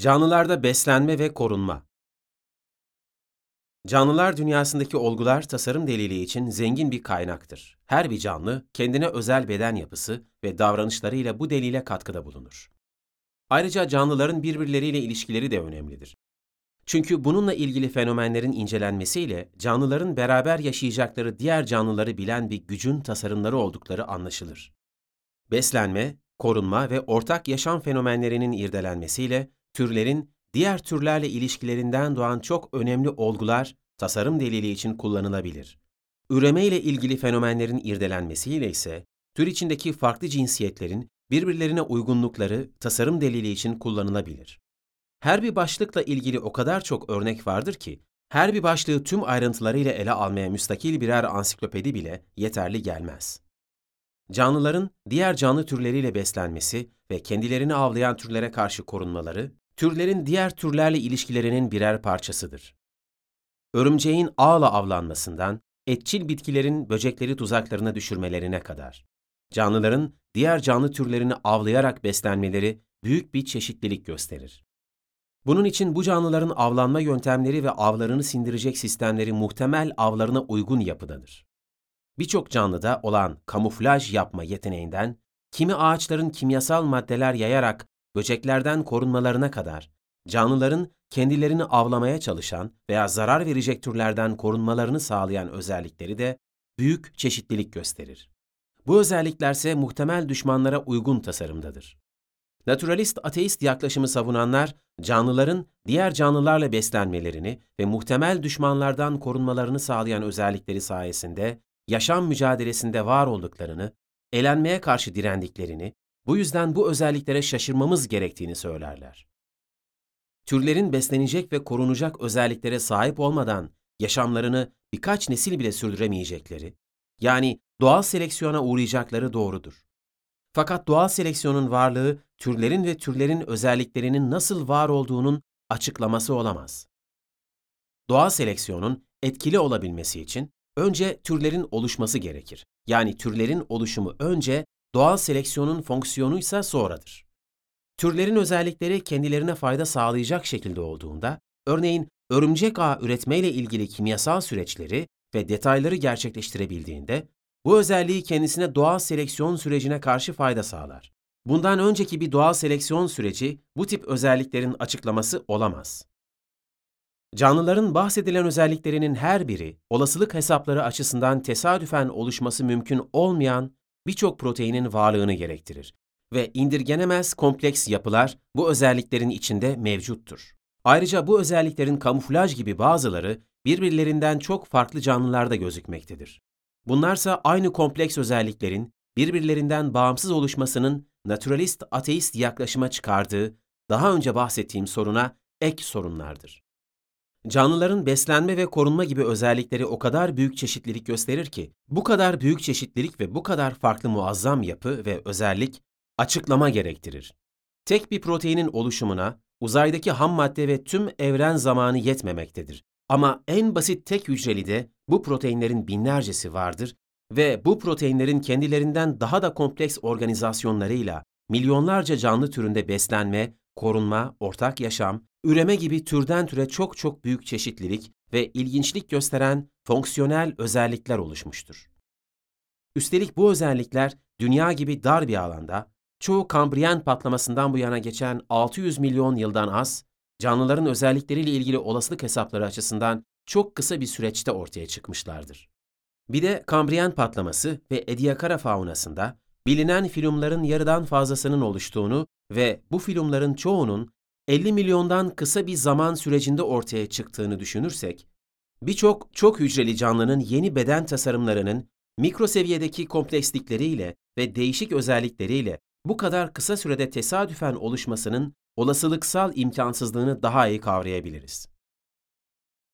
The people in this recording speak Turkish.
Canlılarda beslenme ve korunma. Canlılar dünyasındaki olgular tasarım delili için zengin bir kaynaktır. Her bir canlı kendine özel beden yapısı ve davranışlarıyla bu delile katkıda bulunur. Ayrıca canlıların birbirleriyle ilişkileri de önemlidir. Çünkü bununla ilgili fenomenlerin incelenmesiyle canlıların beraber yaşayacakları diğer canlıları bilen bir gücün tasarımları oldukları anlaşılır. Beslenme, korunma ve ortak yaşam fenomenlerinin irdelenmesiyle türlerin diğer türlerle ilişkilerinden doğan çok önemli olgular tasarım delili için kullanılabilir. Üreme ile ilgili fenomenlerin irdelenmesiyle ise tür içindeki farklı cinsiyetlerin birbirlerine uygunlukları tasarım delili için kullanılabilir. Her bir başlıkla ilgili o kadar çok örnek vardır ki, her bir başlığı tüm ayrıntılarıyla ele almaya müstakil birer ansiklopedi bile yeterli gelmez. Canlıların diğer canlı türleriyle beslenmesi ve kendilerini avlayan türlere karşı korunmaları, türlerin diğer türlerle ilişkilerinin birer parçasıdır. Örümceğin ağla avlanmasından, etçil bitkilerin böcekleri tuzaklarına düşürmelerine kadar. Canlıların diğer canlı türlerini avlayarak beslenmeleri büyük bir çeşitlilik gösterir. Bunun için bu canlıların avlanma yöntemleri ve avlarını sindirecek sistemleri muhtemel avlarına uygun yapıdadır. Birçok canlıda olan kamuflaj yapma yeteneğinden, kimi ağaçların kimyasal maddeler yayarak böceklerden korunmalarına kadar, canlıların kendilerini avlamaya çalışan veya zarar verecek türlerden korunmalarını sağlayan özellikleri de büyük çeşitlilik gösterir. Bu özelliklerse muhtemel düşmanlara uygun tasarımdadır. Naturalist ateist yaklaşımı savunanlar, canlıların diğer canlılarla beslenmelerini ve muhtemel düşmanlardan korunmalarını sağlayan özellikleri sayesinde yaşam mücadelesinde var olduklarını, elenmeye karşı direndiklerini, bu yüzden bu özelliklere şaşırmamız gerektiğini söylerler. Türlerin beslenecek ve korunacak özelliklere sahip olmadan yaşamlarını birkaç nesil bile sürdüremeyecekleri, yani doğal seleksiyona uğrayacakları doğrudur. Fakat doğal seleksiyonun varlığı türlerin ve türlerin özelliklerinin nasıl var olduğunun açıklaması olamaz. Doğal seleksiyonun etkili olabilmesi için önce türlerin oluşması gerekir. Yani türlerin oluşumu önce, doğal seleksiyonun fonksiyonuysa sonradır. Türlerin özellikleri kendilerine fayda sağlayacak şekilde olduğunda, örneğin örümcek ağ üretmeyle ilgili kimyasal süreçleri ve detayları gerçekleştirebildiğinde, bu özelliği kendisine doğal seleksiyon sürecine karşı fayda sağlar. Bundan önceki bir doğal seleksiyon süreci bu tip özelliklerin açıklaması olamaz. Canlıların bahsedilen özelliklerinin her biri olasılık hesapları açısından tesadüfen oluşması mümkün olmayan birçok proteinin varlığını gerektirir ve indirgenemez kompleks yapılar bu özelliklerin içinde mevcuttur. Ayrıca bu özelliklerin kamuflaj gibi bazıları birbirlerinden çok farklı canlılarda gözükmektedir. Bunlarsa aynı kompleks özelliklerin birbirlerinden bağımsız oluşmasının naturalist ateist yaklaşıma çıkardığı daha önce bahsettiğim soruna ek sorunlardır. Canlıların beslenme ve korunma gibi özellikleri o kadar büyük çeşitlilik gösterir ki, bu kadar büyük çeşitlilik ve bu kadar farklı muazzam yapı ve özellik açıklama gerektirir. Tek bir proteinin oluşumuna uzaydaki ham madde ve tüm evren zamanı yetmemektedir. Ama en basit tek hücreli de bu proteinlerin binlercesi vardır ve bu proteinlerin kendilerinden daha da kompleks organizasyonlarıyla milyonlarca canlı türünde beslenme, korunma, ortak yaşam, üreme gibi türden türe çok çok büyük çeşitlilik ve ilginçlik gösteren fonksiyonel özellikler oluşmuştur. Üstelik bu özellikler dünya gibi dar bir alanda, çoğu Kambriyen patlamasından bu yana geçen 600 milyon yıldan az, canlıların özellikleriyle ilgili olasılık hesapları açısından çok kısa bir süreçte ortaya çıkmışlardır. Bir de Kambriyen patlaması ve Ediacara faunasında bilinen filmların yarıdan fazlasının oluştuğunu ve bu filmların çoğunun 50 milyondan kısa bir zaman sürecinde ortaya çıktığını düşünürsek, birçok çok hücreli canlının yeni beden tasarımlarının mikro seviyedeki komplekslikleriyle ve değişik özellikleriyle bu kadar kısa sürede tesadüfen oluşmasının olasılıksal imkansızlığını daha iyi kavrayabiliriz.